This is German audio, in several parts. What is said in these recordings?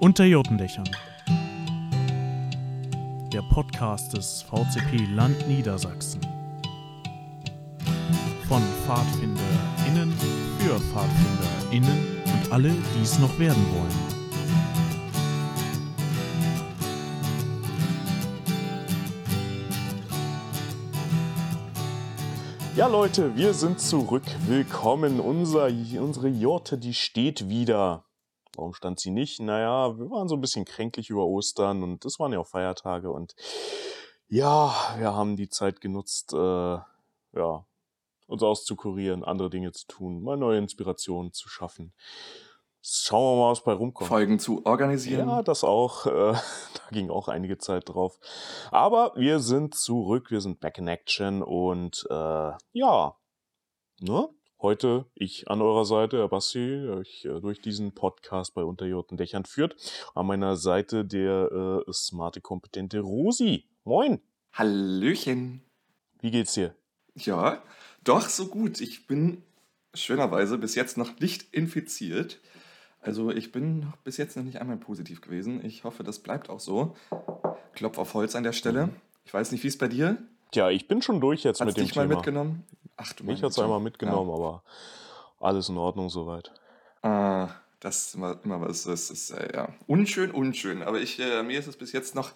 Unter Jotendächern. Der Podcast des VCP Land Niedersachsen. Von PfadfinderInnen für PfadfinderInnen und alle, die es noch werden wollen. Ja, Leute, wir sind zurück. Willkommen. Unser, unsere Jorte, die steht wieder. Warum stand sie nicht? Naja, wir waren so ein bisschen kränklich über Ostern und es waren ja auch Feiertage und ja, wir haben die Zeit genutzt, äh, ja, uns auszukurieren, andere Dinge zu tun, mal neue Inspirationen zu schaffen. Schauen wir mal, was bei rumkommt. Folgen zu organisieren. Ja, das auch. Äh, da ging auch einige Zeit drauf. Aber wir sind zurück, wir sind back in action und äh, ja, ne? Heute ich an eurer Seite, Herr Basti, der euch äh, durch diesen Podcast bei Unterjorten Dächern führt. An meiner Seite der äh, smarte, kompetente Rosi. Moin. Hallöchen. Wie geht's dir? Ja, doch so gut. Ich bin schönerweise bis jetzt noch nicht infiziert. Also ich bin bis jetzt noch nicht einmal positiv gewesen. Ich hoffe, das bleibt auch so. Klopf auf Holz an der Stelle. Ich weiß nicht, wie es bei dir? Tja, ich bin schon durch jetzt Hat's mit dem dich Thema. mal mitgenommen? Ach du Mich hat's Güte. einmal mitgenommen, aber alles in Ordnung soweit. Ja. Ah, das ist immer, immer was. Das ist äh, ja unschön, unschön. Aber ich, äh, mir ist es bis jetzt noch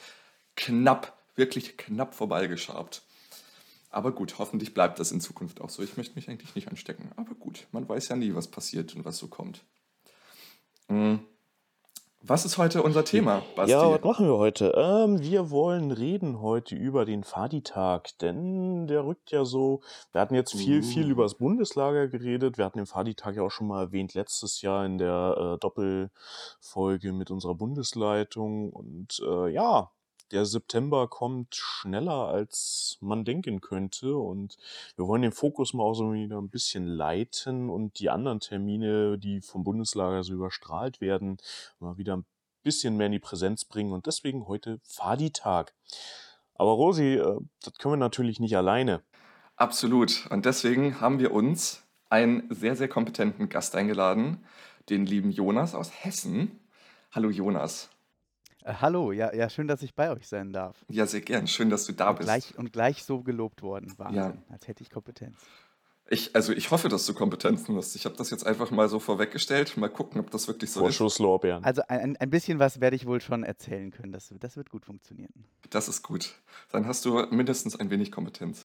knapp, wirklich knapp vorbeigeschabt. Aber gut, hoffentlich bleibt das in Zukunft auch so. Ich möchte mich eigentlich nicht anstecken. Aber gut, man weiß ja nie, was passiert und was so kommt. Mm. Was ist heute unser Thema, Basti? Ja, was machen wir heute? Ähm, wir wollen reden heute über den Fadi-Tag, denn der rückt ja so. Wir hatten jetzt viel, viel Uh. über das Bundeslager geredet. Wir hatten den Fadi-Tag ja auch schon mal erwähnt letztes Jahr in der äh, Doppelfolge mit unserer Bundesleitung. Und äh, ja, der September kommt schneller, als man denken könnte. Und wir wollen den Fokus mal auch so wieder ein bisschen leiten und die anderen Termine, die vom Bundeslager so überstrahlt werden, mal wieder ein bisschen mehr in die Präsenz bringen. Und deswegen heute Fadi-Tag. Aber Rosi, äh, das können wir natürlich nicht alleine. Absolut. Und deswegen haben wir uns einen sehr, sehr kompetenten Gast eingeladen, den lieben Jonas aus Hessen. Hallo Jonas. Äh, hallo, ja, ja, schön, dass ich bei euch sein darf. Ja, sehr gern. Schön, dass du da Und bist. gleich, und gleich so gelobt worden. Wahnsinn, Ja. als hätte ich Kompetenz. Ich, also ich hoffe, dass du Kompetenzen hast. Ich habe das jetzt einfach mal so vorweggestellt. Mal gucken, ob das wirklich so Vorschusslorbeeren. Also ein, ein- ein bisschen was werde ich wohl schon erzählen können. Das, das wird gut funktionieren. ist. Das ist gut. Dann hast du mindestens ein wenig Kompetenz.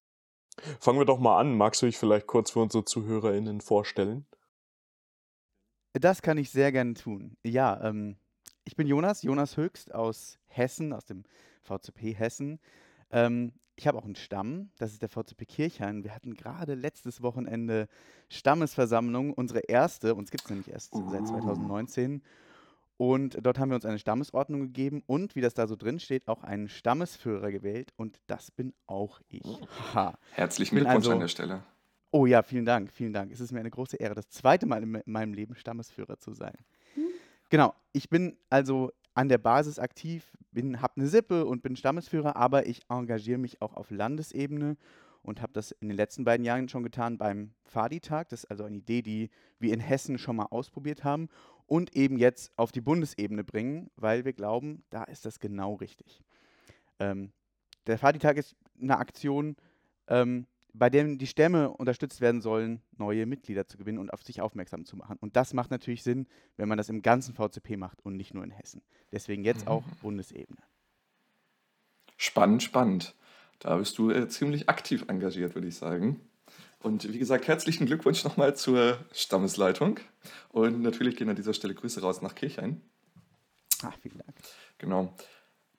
Fangen wir doch mal an. Magst du dich vielleicht kurz für unsere ZuhörerInnen vorstellen? Das kann ich sehr gerne tun. Ja, ähm, ich bin Jonas, Jonas Höchst aus Hessen, aus dem VCP Hessen. Ähm, ich habe auch einen Stamm, das ist der VCP Kirchhain. Wir hatten gerade letztes Wochenende Stammesversammlung, unsere erste, uns gibt es nämlich erst seit Uh. 2019. Und dort haben wir uns eine Stammesordnung gegeben und, wie das da so drin steht, auch einen Stammesführer gewählt. Und das bin auch ich. Haha. Herzlichen Glückwunsch also- an der Stelle. Oh ja, vielen Dank, vielen Dank. Es ist mir eine große Ehre, das zweite Mal in meinem Leben Stammesführer zu sein. Genau, ich bin also an der Basis aktiv, habe eine Sippe und bin Stammesführer, aber ich engagiere mich auch auf Landesebene und habe das in den letzten beiden Jahren schon getan beim Fadi-Tag. Das ist also eine Idee, die wir in Hessen schon mal ausprobiert haben und eben jetzt auf die Bundesebene bringen, weil wir glauben, da ist das genau richtig. Ähm, der Fadi-Tag ist eine Aktion, ähm, bei dem die Stämme unterstützt werden sollen, neue Mitglieder zu gewinnen und auf sich aufmerksam zu machen. Und das macht natürlich Sinn, wenn man das im ganzen VCP macht und nicht nur in Hessen. Deswegen jetzt auch Bundesebene. Spannend, spannend. Da bist du äh, ziemlich aktiv engagiert, würde ich sagen. Und wie gesagt, herzlichen Glückwunsch nochmal zur Stammesleitung. Und natürlich gehen an dieser Stelle Grüße raus nach Kirchhain. Ah, vielen Dank. Genau.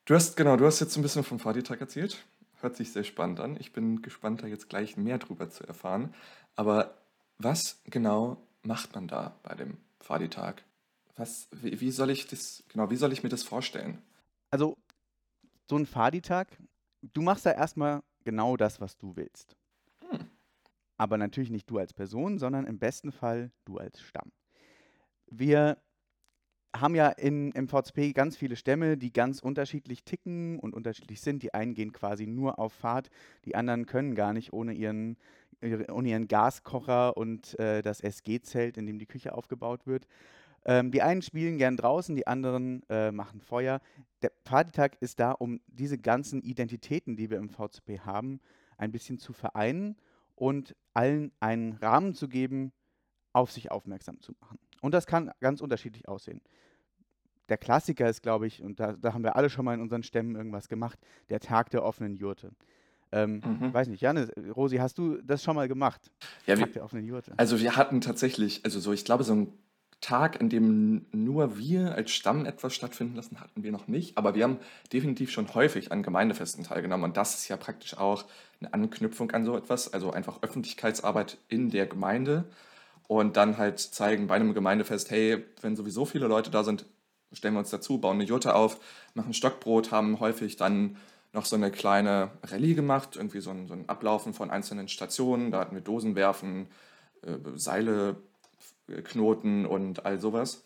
Du hast, genau, du hast jetzt ein bisschen vom Fadi-Tag erzählt. Hört sich sehr spannend an. Ich bin gespannt, da jetzt gleich mehr drüber zu erfahren. Aber was genau macht man da bei dem Fadi-Tag? Was, wie, wie soll ich das, genau, wie soll ich mir das vorstellen? Also, so ein Fadi-Tag, du machst da erstmal genau das, was du willst. Hm. Aber natürlich nicht du als Person, sondern im besten Fall du als Stamm. Wir haben ja in, im VCP ganz viele Stämme, die ganz unterschiedlich ticken und unterschiedlich sind. Die einen gehen quasi nur auf Fahrt, die anderen können gar nicht ohne ihren, ihre- ohne ihren Gaskocher und äh, das SG-Zelt, in dem die Küche aufgebaut wird. Ähm, die einen spielen gern draußen, die anderen äh, machen Feuer. Der Partytag ist da, um diese ganzen Identitäten, die wir im VZP haben, ein bisschen zu vereinen und allen einen Rahmen zu geben, auf sich aufmerksam zu machen. Und das kann ganz unterschiedlich aussehen. Der Klassiker ist, glaube ich, und da, da haben wir alle schon mal in unseren Stämmen irgendwas gemacht, der Tag der offenen Jurte. Ähm, Mhm. Weiß nicht, Janne, Rosi, hast du das schon mal gemacht? Ja, Tag wir, der offenen Jurte. also wir hatten tatsächlich, also so, ich glaube, so einen Tag, an dem nur wir als Stamm etwas stattfinden lassen, hatten wir noch nicht. Aber wir haben definitiv schon häufig an Gemeindefesten teilgenommen. Und das ist ja praktisch auch eine Anknüpfung an so etwas. Also einfach Öffentlichkeitsarbeit in der Gemeinde. Und dann halt zeigen bei einem Gemeindefest, hey, wenn sowieso viele Leute da sind, stellen wir uns dazu, bauen eine Jurte auf, machen Stockbrot, haben häufig dann noch so eine kleine Rallye gemacht, irgendwie so ein, so ein Ablaufen von einzelnen Stationen. Da hatten wir Dosen werfen, äh, Seile äh, knoten und all sowas.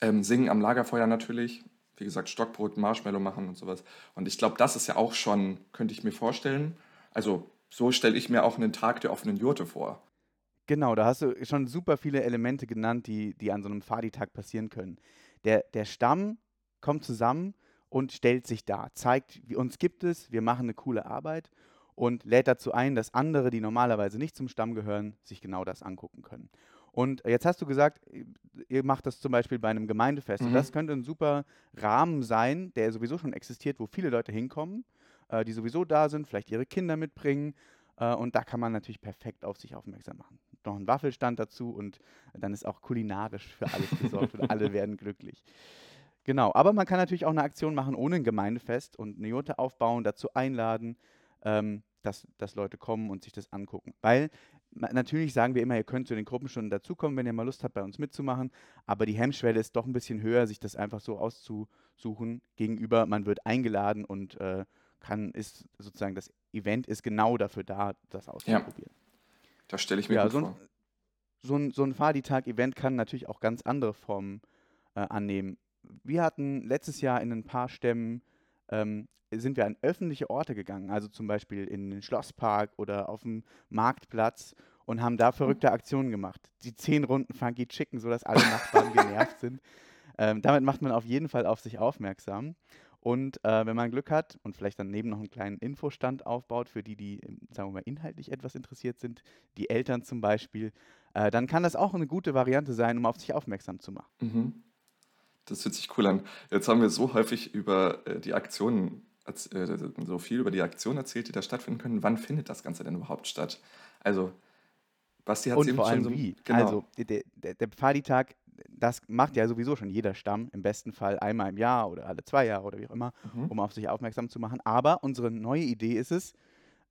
Ähm, singen am Lagerfeuer natürlich. Wie gesagt, Stockbrot, Marshmallow machen und sowas. Und ich glaube, das ist ja auch schon, könnte ich mir vorstellen. Also so stelle ich mir auch einen Tag der offenen Jurte vor. Genau, da hast du schon super viele Elemente genannt, die, die an so einem Fadi-Tag passieren können. Der, der Stamm kommt zusammen und stellt sich dar, zeigt, wie uns gibt es, wir machen eine coole Arbeit und lädt dazu ein, dass andere, die normalerweise nicht zum Stamm gehören, sich genau das angucken können. Und jetzt hast du gesagt, ihr macht das zum Beispiel bei einem Gemeindefest. Und Mhm. das könnte ein super Rahmen sein, der sowieso schon existiert, wo viele Leute hinkommen, äh, die sowieso da sind, vielleicht ihre Kinder mitbringen. Äh, und da kann man natürlich perfekt auf sich aufmerksam machen. Noch ein Waffelstand dazu und dann ist auch kulinarisch für alles gesorgt und alle werden glücklich. Genau, aber man kann natürlich auch eine Aktion machen ohne ein Gemeindefest und eine Jurte aufbauen, dazu einladen, ähm, dass, dass Leute kommen und sich das angucken. Weil natürlich sagen wir immer, ihr könnt zu den Gruppenstunden dazukommen, wenn ihr mal Lust habt, bei uns mitzumachen, aber die Hemmschwelle ist doch ein bisschen höher, sich das einfach so auszusuchen gegenüber, man wird eingeladen und äh, kann, ist sozusagen, das Event ist genau dafür da, das auszuprobieren. Das stelle ich mir Ja, gut so ein, vor. so ein, so ein Fadi-Tag-Event kann natürlich auch ganz andere Formen äh, annehmen. Wir hatten letztes Jahr in ein paar Stämmen, ähm, sind wir an öffentliche Orte gegangen, also zum Beispiel in den Schlosspark oder auf dem Marktplatz und haben da verrückte Aktionen gemacht. Die zehn Runden Funky Chicken, sodass alle Nachbarn genervt sind. Ähm, damit macht man auf jeden Fall auf sich aufmerksam. Und äh, wenn man Glück hat und vielleicht daneben noch einen kleinen Infostand aufbaut für die, die, sagen wir mal, inhaltlich etwas interessiert sind, die Eltern zum Beispiel, äh, dann kann das auch eine gute Variante sein, um auf sich aufmerksam zu machen. Mhm. Das hört sich cool an. Jetzt haben wir so häufig über äh, die Aktionen, äh, so viel über die Aktionen erzählt, die da stattfinden können. Wann findet das Ganze denn überhaupt statt? Also, Basti hat es eben vor schon allem so. wie. Genau. Also der, der, der Pfadi-Tag, das macht ja sowieso schon jeder Stamm, im besten Fall einmal im Jahr oder alle zwei Jahre oder wie auch immer, Mhm. um auf sich aufmerksam zu machen. Aber unsere neue Idee ist es,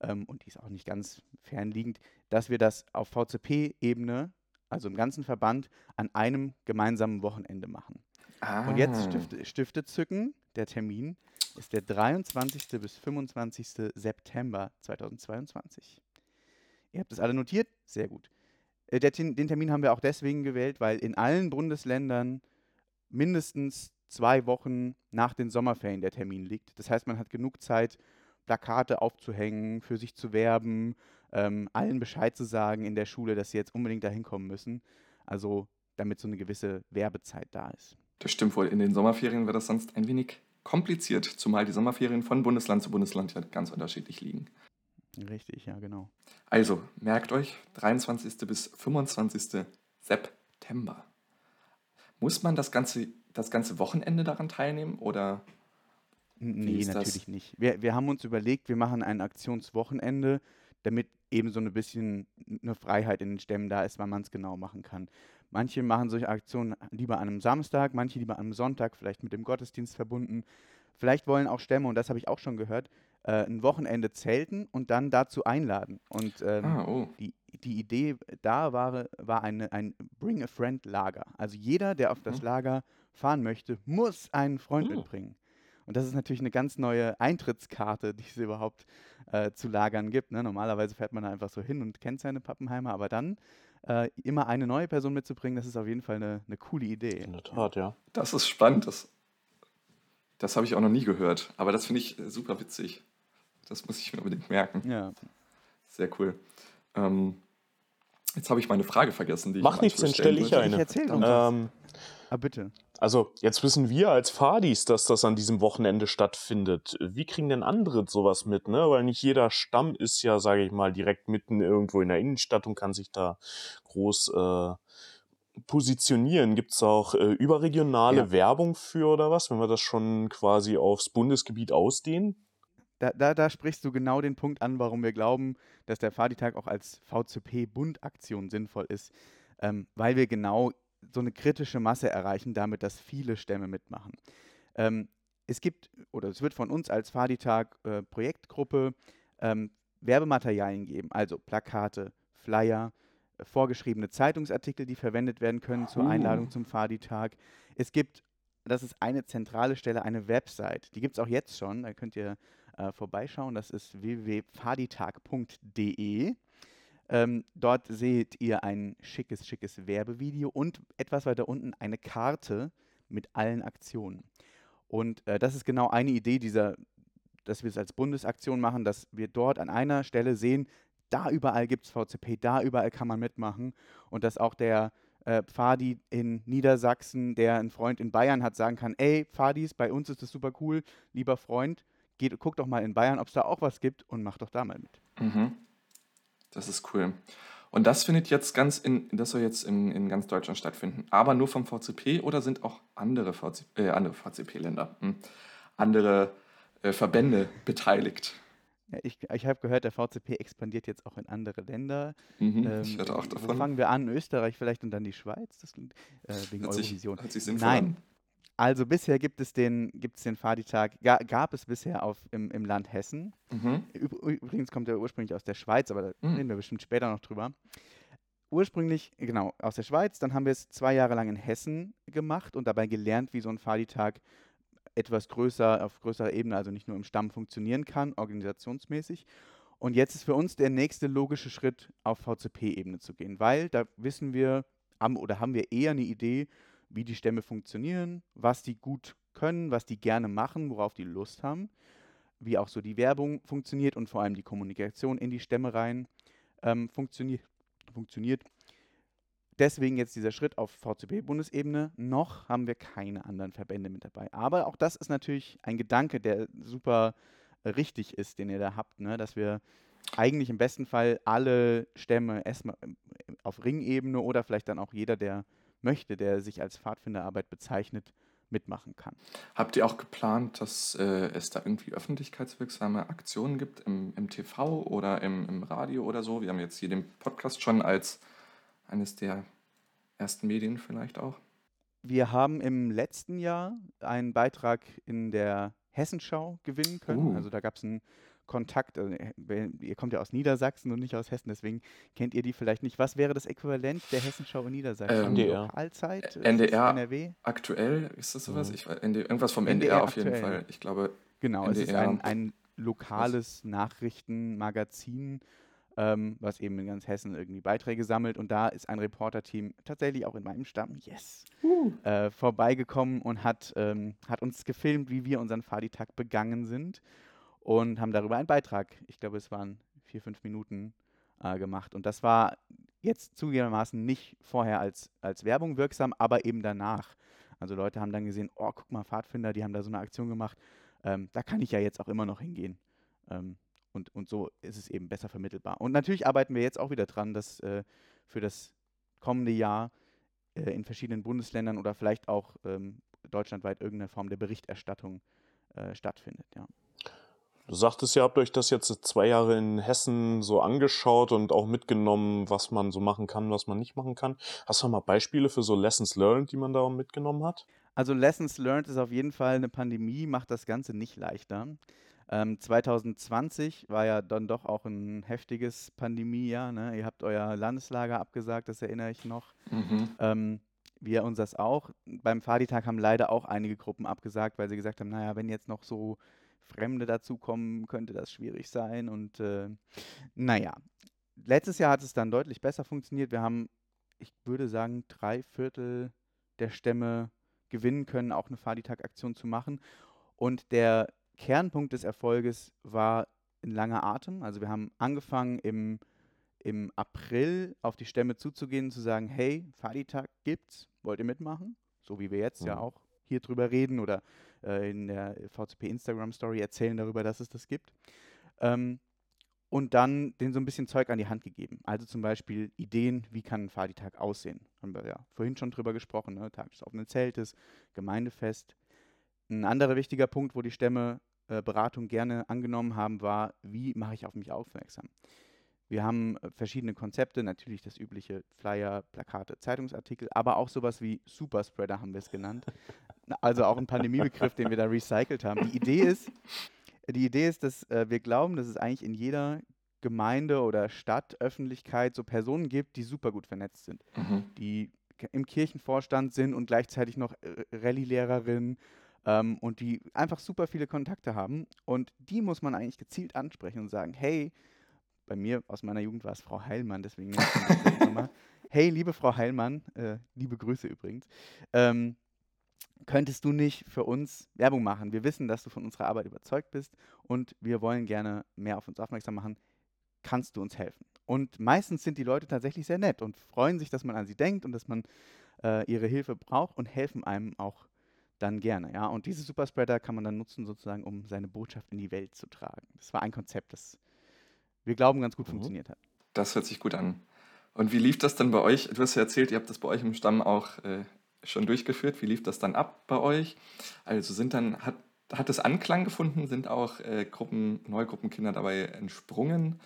ähm, und die ist auch nicht ganz fernliegend, dass wir das auf VCP-Ebene, also im ganzen Verband, an einem gemeinsamen Wochenende machen. Und jetzt Ah. Stifte, Stifte zücken, der Termin ist der 23. bis 25. September 2022. Ihr habt es alle notiert? Sehr gut. Äh, den Termin haben wir auch deswegen gewählt, weil in allen Bundesländern mindestens zwei Wochen nach den Sommerferien der Termin liegt. Das heißt, man hat genug Zeit, Plakate aufzuhängen, für sich zu werben, ähm, allen Bescheid zu sagen in der Schule, dass sie jetzt unbedingt dahin kommen müssen. Also damit so eine gewisse Werbezeit da ist. Das stimmt wohl. In den Sommerferien wird das sonst ein wenig kompliziert, zumal die Sommerferien von Bundesland zu Bundesland ja ganz unterschiedlich liegen. Richtig, ja, genau. Also, merkt euch, 23. bis 25. September. Muss man das ganze, das ganze Wochenende daran teilnehmen oder Nee, ist das? natürlich nicht. Wir, wir haben uns überlegt, wir machen ein Aktionswochenende, damit eben so ein bisschen eine Freiheit in den Stämmen da ist, wann man es genau machen kann. Manche machen solche Aktionen lieber an einem Samstag, manche lieber an einem Sonntag, vielleicht mit dem Gottesdienst verbunden. Vielleicht wollen auch Stämme, und das habe ich auch schon gehört, äh, ein Wochenende zelten und dann dazu einladen. Und ähm, Ah, oh. die, die Idee da war, war eine, ein Bring a Friend Lager. Also jeder, der auf das Mhm. Lager fahren möchte, muss einen Freund Oh. mitbringen. Und das ist natürlich eine ganz neue Eintrittskarte, die es überhaupt äh, zu Lagern gibt. Ne? Normalerweise fährt man da einfach so hin und kennt seine Pappenheimer, aber dann äh, immer eine neue Person mitzubringen, das ist auf jeden Fall eine, eine coole Idee. In der Tat, ja. Das ist spannend. Das, das habe ich auch noch nie gehört. Aber das finde ich super witzig. Das muss ich mir unbedingt merken. Ja, Sehr cool. Ähm, Jetzt habe ich meine Frage vergessen, die Mach ich nichts, dann stelle ich eine. Ich. Ähm, Ah, bitte. also, jetzt wissen wir als Fadis, dass das an diesem Wochenende stattfindet. Wie kriegen denn andere sowas mit, ne? Weil nicht jeder Stamm ist ja, sage ich mal, direkt mitten irgendwo in der Innenstadt und kann sich da groß äh, positionieren. Gibt es auch äh, überregionale Ja. Werbung für oder was, wenn wir das schon quasi aufs Bundesgebiet ausdehnen? Da, da, da sprichst du genau den Punkt an, warum wir glauben, dass der Faditag auch als VCP-Bundaktion sinnvoll ist, ähm, weil wir genau so eine kritische Masse erreichen, damit, dass viele Stämme mitmachen. Ähm, es gibt, oder es wird von uns als Faditag äh, Projektgruppe ähm, Werbematerialien geben, also Plakate, Flyer, vorgeschriebene Zeitungsartikel, die verwendet werden können zur Einladung Uh. zum Faditag. Es gibt, das ist eine zentrale Stelle, eine Website, die gibt es auch jetzt schon, da könnt ihr äh, vorbeischauen, das ist www.faditag.de. Ähm, dort seht ihr ein schickes, schickes Werbevideo und etwas weiter unten eine Karte mit allen Aktionen. Und äh, das ist genau eine Idee dieser, dass wir es als Bundesaktion machen, dass wir dort an einer Stelle sehen, da überall gibt es VCP, da überall kann man mitmachen und dass auch der äh, Fadi in Niedersachsen, der einen Freund in Bayern hat, sagen kann, ey, Fadis, bei uns ist das super cool, lieber Freund, geht, guck doch mal in Bayern, ob es da auch was gibt und mach doch da mal mit. Mhm. Das ist cool. Und das findet jetzt ganz in, das soll jetzt in, in ganz Deutschland stattfinden. Aber nur vom VCP oder sind auch andere, VC, äh, andere VCP-Länder, hm, andere äh, Verbände beteiligt? Ja, ich ich habe gehört, der VCP expandiert jetzt auch in andere Länder. Mhm. Ähm, ich hörte auch Wo davon. fangen wir an? Österreich vielleicht und dann die Schweiz? Das klingt äh, wegen sich, Eurovision. hört sich sinnvoll Nein, an. also bisher gibt es den, gibt es den Faditag, ga, gab es bisher auf, im, im Land Hessen. Mhm. Üb- Übrigens kommt er ursprünglich aus der Schweiz, aber da Mhm. reden wir bestimmt später noch drüber. Ursprünglich, genau, aus der Schweiz, dann haben wir es zwei Jahre lang in Hessen gemacht und dabei gelernt, wie so ein Faditag etwas größer, auf größerer Ebene, also nicht nur im Stamm funktionieren kann, organisationsmäßig. Und jetzt ist für uns der nächste logische Schritt, auf VCP-Ebene zu gehen, weil da wissen wir haben, oder haben wir eher eine Idee, wie die Stämme funktionieren, was die gut können, was die gerne machen, worauf die Lust haben, wie auch so die Werbung funktioniert und vor allem die Kommunikation in die Stämme rein ähm, funktioniert. funktioniert. Deswegen jetzt dieser Schritt auf VCP-Bundesebene. Noch haben wir keine anderen Verbände mit dabei. Aber auch das ist natürlich ein Gedanke, der super äh, richtig ist, den ihr da habt, ne? dass wir eigentlich im besten Fall alle Stämme erstmal ähm, auf Ringebene oder vielleicht dann auch jeder, der möchte, der sich als Pfadfinderarbeit bezeichnet, mitmachen kann. Habt ihr auch geplant, dass äh, es da irgendwie öffentlichkeitswirksame Aktionen gibt im, im TV oder im, im Radio oder so? Wir haben jetzt hier den Podcast schon als eines der ersten Medien vielleicht auch. Wir haben im letzten Jahr einen Beitrag in der Hessenschau gewinnen können. Uh. Also da gab es einen Kontakt. Also, äh, ihr kommt ja aus Niedersachsen und nicht aus Hessen, deswegen kennt ihr die vielleicht nicht. Was wäre das Äquivalent der Hessenschau in Niedersachsen? Ähm, NDR. Das NDR. NRW? Aktuell ist das sowas? Mhm. Ich, ND irgendwas vom NDR, NDR auf jeden aktuell. Fall. Ich glaube, Genau, es ist NDR. ein, ein lokales Nachrichtenmagazin, ähm, was eben in ganz Hessen irgendwie Beiträge sammelt. Und da ist ein Reporterteam tatsächlich auch in meinem Stamm, yes, äh, vorbeigekommen und hat, ähm, hat uns gefilmt, wie wir unseren Faditag begangen sind und haben darüber einen Beitrag, ich glaube, es waren vier, fünf Minuten äh, gemacht. Und das war jetzt zugegebenermaßen nicht vorher als, als Werbung wirksam, aber eben danach. Also Leute haben dann gesehen, oh, guck mal, Pfadfinder, die haben da so eine Aktion gemacht. Ähm, da kann ich ja jetzt auch immer noch hingehen. Ähm, und, und so ist es eben besser vermittelbar. Und natürlich arbeiten wir jetzt auch wieder dran, dass äh, für das kommende Jahr äh, in verschiedenen Bundesländern oder vielleicht auch ähm, deutschlandweit irgendeine Form der Berichterstattung äh, stattfindet. Ja. Du sagtest, ihr habt euch das jetzt zwei Jahre in Hessen so angeschaut und auch mitgenommen, was man so machen kann, was man nicht machen kann. Hast du mal Beispiele für so Lessons learned, die man da mitgenommen hat? Also Lessons learned ist auf jeden Fall eine Pandemie, macht das Ganze nicht leichter. Ähm, 2020 war ja dann doch auch ein heftiges Pandemiejahr. Ne? Ihr habt euer Landeslager abgesagt, das erinnere ich noch. mhm. Ähm, wir uns das auch. Beim Faditag haben leider auch einige Gruppen abgesagt, weil sie gesagt haben, naja, wenn jetzt noch so Fremde dazukommen, könnte das schwierig sein. Und äh, naja, letztes Jahr hat es dann deutlich besser funktioniert. Wir haben, ich würde sagen, drei Viertel der Stämme gewinnen können, auch eine Faditag-Aktion zu machen. Und der Kernpunkt des Erfolges war ein langer Atem. Also wir haben angefangen im, im April auf die Stämme zuzugehen zu sagen, hey, Fadi-Tag gibt's, wollt ihr mitmachen? So wie wir jetzt ja Mhm. auch hier drüber reden oder äh, in der VCP Instagram Story erzählen darüber, dass es das gibt. Ähm, und dann denen so ein bisschen Zeug an die Hand gegeben. Also zum Beispiel Ideen, wie kann ein Fadi-Tag aussehen. Haben wir ja vorhin schon drüber gesprochen, ne? Tag des offenen Zeltes, Gemeindefest. Ein anderer wichtiger Punkt, wo die Stämme äh, Beratung gerne angenommen haben, war, wie mache ich auf mich aufmerksam? Wir haben äh, verschiedene Konzepte, natürlich das übliche Flyer, Plakate, Zeitungsartikel, aber auch sowas wie Superspreader haben wir es genannt. Na, Also auch ein Pandemiebegriff, den wir da recycelt haben. Die Idee ist, die Idee ist, dass äh, wir glauben, dass es eigentlich in jeder Gemeinde oder Stadt, Öffentlichkeit so Personen gibt, die super gut vernetzt sind Mhm. die im Kirchenvorstand sind und gleichzeitig noch äh, Rallye-Lehrerin ähm, und die einfach super viele Kontakte haben. Und die muss man eigentlich gezielt ansprechen und sagen, hey, bei mir aus meiner Jugend war es Frau Heilmann, deswegen nochmal. Hey, liebe Frau Heilmann, äh, liebe Grüße übrigens, ähm, könntest du nicht für uns Werbung machen? Wir wissen, dass du von unserer Arbeit überzeugt bist und wir wollen gerne mehr auf uns aufmerksam machen. Kannst du uns helfen? Und meistens sind die Leute tatsächlich sehr nett und freuen sich, dass man an sie denkt und dass man äh, ihre Hilfe braucht und helfen einem auch dann gerne. Ja? Und diese Superspreader kann man dann nutzen, sozusagen, um seine Botschaft in die Welt zu tragen. Das war ein Konzept, das wir glauben ganz gut Mhm. funktioniert hat. Das hört sich gut an. Und wie lief das dann bei euch? Du hast ja erzählt, ihr habt das bei euch im Stamm auch äh, schon durchgeführt. Wie lief das dann ab bei euch? Also sind dann, hat, hat es Anklang gefunden? Sind auch äh, Gruppen, Neugruppenkinder dabei entsprungen?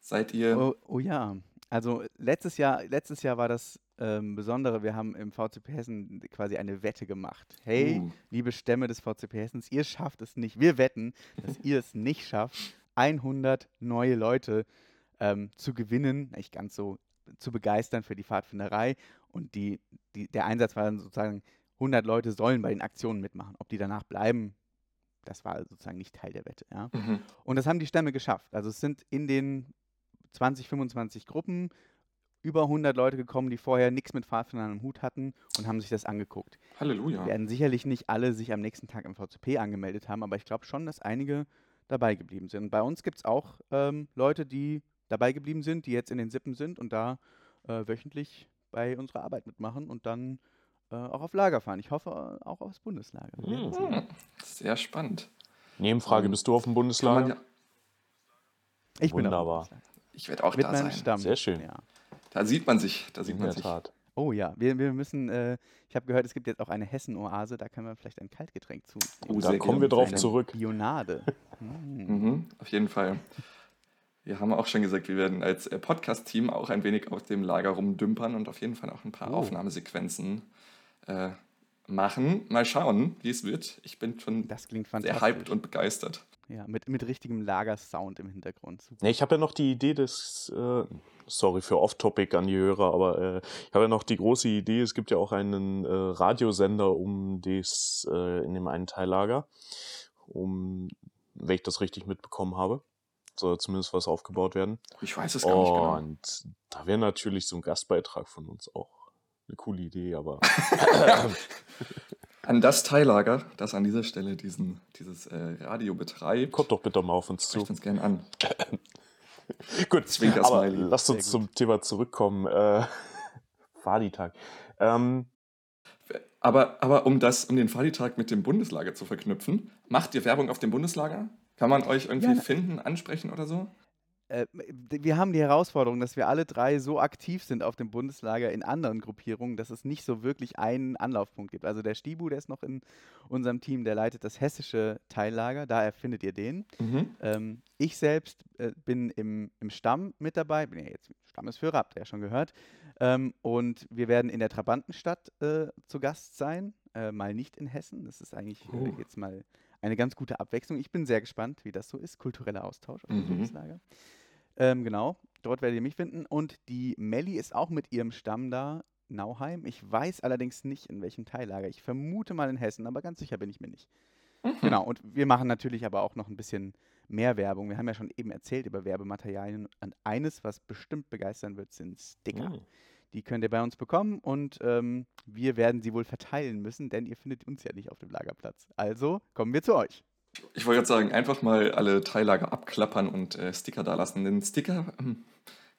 Seid ihr. Oh, oh ja, also letztes Jahr, letztes Jahr war das ähm, Besondere, wir haben im VCP Hessen quasi eine Wette gemacht. Hey, Uh. liebe Stämme des VCP Hessens, ihr schafft es nicht. Wir wetten, dass ihr es nicht schafft, 100 neue Leute ähm, zu gewinnen, nicht ganz so zu begeistern für die Pfadfinderei. Und die, die, der Einsatz war dann sozusagen, 100 Leute sollen bei den Aktionen mitmachen. Ob die danach bleiben, das war sozusagen nicht Teil der Wette. Ja? Mhm. Und das haben die Stämme geschafft. Also es sind in den 20, 25 Gruppen über 100 Leute gekommen, die vorher nichts mit Pfadfindern am Hut hatten und haben sich das angeguckt. Halleluja. Werden sicherlich nicht alle sich am nächsten Tag im VCP angemeldet haben, aber ich glaube schon, dass einige dabei geblieben sind. Und bei uns gibt es auch ähm, Leute, die dabei geblieben sind, die jetzt in den Sippen sind und da äh, wöchentlich bei unserer Arbeit mitmachen und dann äh, auch auf Lager fahren. Ich hoffe äh, auch aufs Bundeslager. Mhm. Hm, Sehr spannend. Nebenfrage, bist du auf dem Bundeslager? ja, Ich bin auf dem Wunderbar. Bundeslager. ich werde auch Mit da meinem sein. Stamm. Sehr schön. Ja. Da sieht man sich. Da sieht In man der sich. Tat. Oh ja, wir, wir müssen, äh, ich habe gehört, es gibt jetzt auch eine Hessen-Oase, da können wir vielleicht ein Kaltgetränk zu. Oh, da kommen wir drauf zurück. Bionade. Hm. Mhm, auf jeden Fall. Wir haben auch schon gesagt, wir werden als äh, Podcast-Team auch ein wenig auf dem Lager rumdümpern und auf jeden Fall auch ein paar Oh. Aufnahmesequenzen äh, machen. Mal schauen, wie es wird. Ich bin schon Das klingt sehr hyped und begeistert. Ja, mit, mit richtigem Lagersound im Hintergrund. Super. Ich habe ja noch die Idee des, äh, sorry für Off-Topic an die Hörer, aber äh, ich habe ja noch die große Idee, es gibt ja auch einen äh, Radiosender um das, äh, in dem einen Teillager, um, wenn ich das richtig mitbekommen habe, soll zumindest was aufgebaut werden. Ich weiß es gar nicht genau. Und da wäre natürlich so ein Gastbeitrag von uns auch eine coole Idee, aber An das Teillager, das an dieser Stelle diesen, dieses äh, Radio betreibt, kommt doch bitte mal auf uns zu. spricht uns gern an. Gut, Zwinker aber Smiley. lasst uns zum Thema zurückkommen. Äh, Fadi-Tag. Ähm, Aber, aber um das, um den Fadi-Tag mit dem Bundeslager zu verknüpfen, macht ihr Werbung auf dem Bundeslager? Kann man euch irgendwie Ja, finden, ansprechen oder so? Äh, wir haben die Herausforderung, dass wir alle drei so aktiv sind auf dem Bundeslager in anderen Gruppierungen, dass es nicht so wirklich einen Anlaufpunkt gibt. Also der Stibu, der ist noch in unserem Team, der leitet das hessische Teillager, da erfindet ihr den. Mhm. Ähm, ich selbst äh, bin im, im Stamm mit dabei, bin ja jetzt Stammesführer, habt ihr ja schon gehört. Ähm, und wir werden in der Trabantenstadt äh, zu Gast sein, äh, mal nicht in Hessen. Das ist eigentlich Uh. jetzt mal eine ganz gute Abwechslung. Ich bin sehr gespannt, wie das so ist. Kultureller Austausch auf dem Mhm. Bundeslager. Ähm, genau, dort werdet ihr mich finden. Und die Melli ist auch mit ihrem Stamm da, Nauheim. Ich weiß allerdings nicht, in welchem Teillager. Ich vermute mal in Hessen, aber ganz sicher bin ich mir nicht. Mhm. Genau, und wir machen natürlich aber auch noch ein bisschen mehr Werbung. Wir haben ja schon eben erzählt über Werbematerialien. Und eines, was bestimmt begeistern wird, sind Sticker. mh. Die könnt ihr bei uns bekommen und ähm, wir werden sie wohl verteilen müssen, denn ihr findet uns ja nicht auf dem Lagerplatz. Also kommen wir zu euch. Ich wollte jetzt sagen, einfach mal alle Teillager abklappern und äh, Sticker da lassen. Denn Sticker, ähm,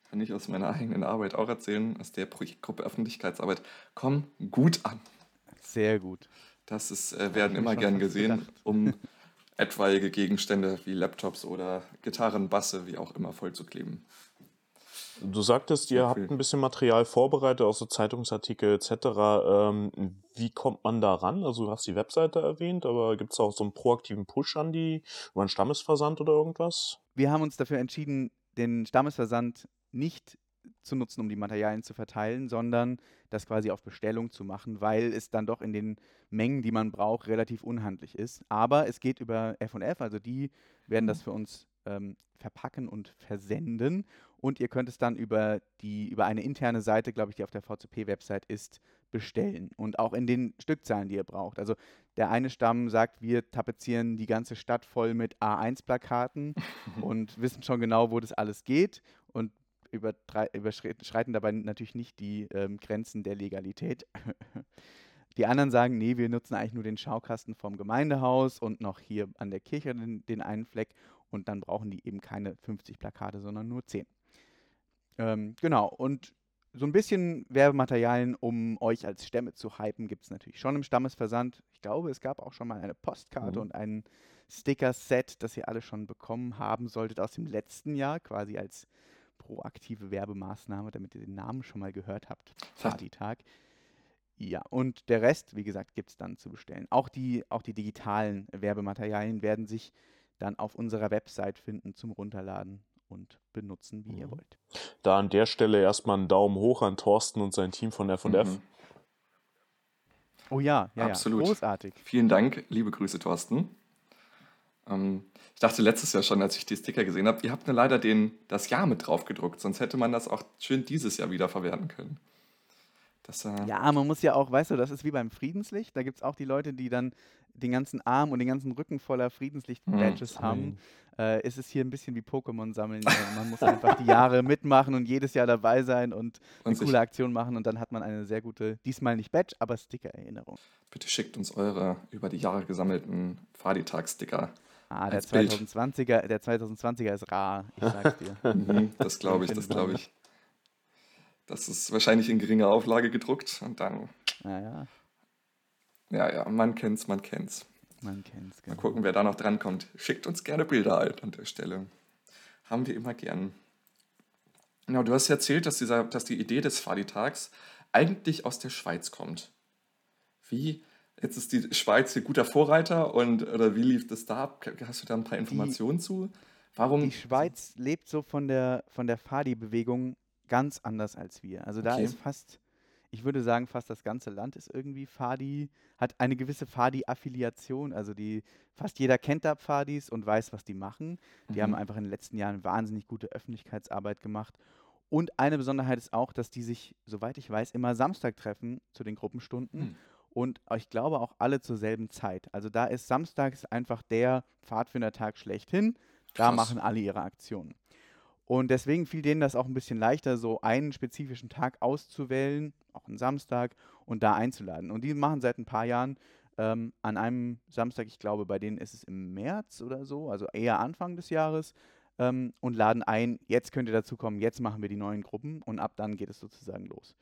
kann ich aus meiner eigenen Arbeit auch erzählen, aus der Projektgruppe Öffentlichkeitsarbeit, kommen gut an. Sehr gut. Das ist, äh, werden immer gern gesehen, gedacht. um etwaige Gegenstände wie Laptops oder Gitarren, Basse, wie auch immer, vollzukleben. Du sagtest, ihr Sehr habt ein bisschen Material vorbereitet, auch so Zeitungsartikel etc. Ähm, wie kommt man da ran? Also du hast die Webseite erwähnt, aber gibt es auch so einen proaktiven Push an die, über einen Stammesversand oder irgendwas? Wir haben uns dafür entschieden, den Stammesversand nicht zu nutzen, um die Materialien zu verteilen, sondern das quasi auf Bestellung zu machen, weil es dann doch in den Mengen, die man braucht, relativ unhandlich ist. Aber es geht über F&F, also die werden das für uns ähm, verpacken und versenden. Und ihr könnt es dann über, die, über eine interne Seite, glaube ich, die auf der VCP-Website ist, bestellen. Und auch in den Stückzahlen, die ihr braucht. Also der eine Stamm sagt, wir tapezieren die ganze Stadt voll mit A1-Plakaten und wissen schon genau, wo das alles geht und überschreiten dabei natürlich nicht die ähm, Grenzen der Legalität. Die anderen sagen, nee, wir nutzen eigentlich nur den Schaukasten vom Gemeindehaus und noch hier an der Kirche den, den einen Fleck und dann brauchen die eben keine 50 Plakate, sondern nur 10. Ähm, genau, und so ein bisschen Werbematerialien, um euch als Stämme zu hypen, gibt es natürlich schon im Stammesversand. Ich glaube, es gab auch schon mal eine Postkarte Mhm. und ein Sticker-Set, das ihr alle schon bekommen haben solltet aus dem letzten Jahr, quasi als proaktive Werbemaßnahme, damit ihr den Namen schon mal gehört habt. Partytag. Ja, und der Rest, wie gesagt, gibt es dann zu bestellen. Auch die, auch die digitalen Werbematerialien werden sich dann auf unserer Website finden zum Runterladen und benutzen, wie ihr Mhm. wollt. Da an der Stelle erstmal einen Daumen hoch an Thorsten und sein Team von F&F. Mhm. Oh ja, ja, Absolut. ja. Großartig. Vielen Dank, liebe Grüße, Thorsten. Ähm, ich dachte letztes Jahr schon, als ich die Sticker gesehen habe, ihr habt nur leider den, das Jahr mit drauf gedruckt, sonst hätte man das auch schön dieses Jahr wieder verwerten können. Das, äh, Ja, man muss ja auch, weißt du, das ist wie beim Friedenslicht. Da gibt es auch die Leute, die dann den ganzen Arm und den ganzen Rücken voller Friedenslicht-Badges Mhm. haben. Äh, ist es hier ein bisschen wie Pokémon sammeln. Äh, man muss einfach die Jahre mitmachen und jedes Jahr dabei sein und eine Und coole Aktion machen und dann hat man eine sehr gute, diesmal nicht Badge, aber Sticker-Erinnerung. bitte schickt uns eure über die Jahre gesammelten Faditag-Sticker. Ah, der Als Bild. 2020er, der 2020er ist rar, ich sag's dir. Mhm, das glaube ich, das glaube ich. Das ist wahrscheinlich in geringer Auflage gedruckt und dann, Naja, ja, ja, man kennt's, man kennt's. man kennt's. Mal Genau. gucken, wer da noch drankommt. Schickt uns gerne Bilder ein an der Stelle. Haben wir immer gern. Genau, du hast erzählt, dass, dieser, dass die Idee des Fadi-Tags eigentlich aus der Schweiz kommt. Wie? Jetzt ist die Schweiz hier guter Vorreiter und oder wie lief das da ab? Hast du da ein paar Informationen zu? Warum? Die Schweiz lebt so von der, von der Fadi-Bewegung ganz anders als wir. Also da Okay. ist fast, ich würde sagen, fast das ganze Land ist irgendwie Fadi, hat eine gewisse Fadi-Affiliation. Also die, fast jeder kennt da Fadis und weiß, was die machen. Die haben Mhm. einfach in den letzten Jahren wahnsinnig gute Öffentlichkeitsarbeit gemacht. Und eine Besonderheit ist auch, dass die sich, soweit ich weiß, immer Samstag treffen zu den Gruppenstunden. Hm. Und ich glaube auch alle zur selben Zeit. Also da ist samstags einfach der Pfadfindertag schlechthin. Da Krass. machen alle ihre Aktionen. Und deswegen fiel denen das auch ein bisschen leichter, so einen spezifischen Tag auszuwählen, auch einen Samstag, und da einzuladen. Und die machen seit ein paar Jahren ähm, an einem Samstag, ich glaube, bei denen ist es im März oder so, also eher Anfang des Jahres, ähm, und laden ein, jetzt könnt ihr dazu kommen, jetzt machen wir die neuen Gruppen und ab dann geht es sozusagen los.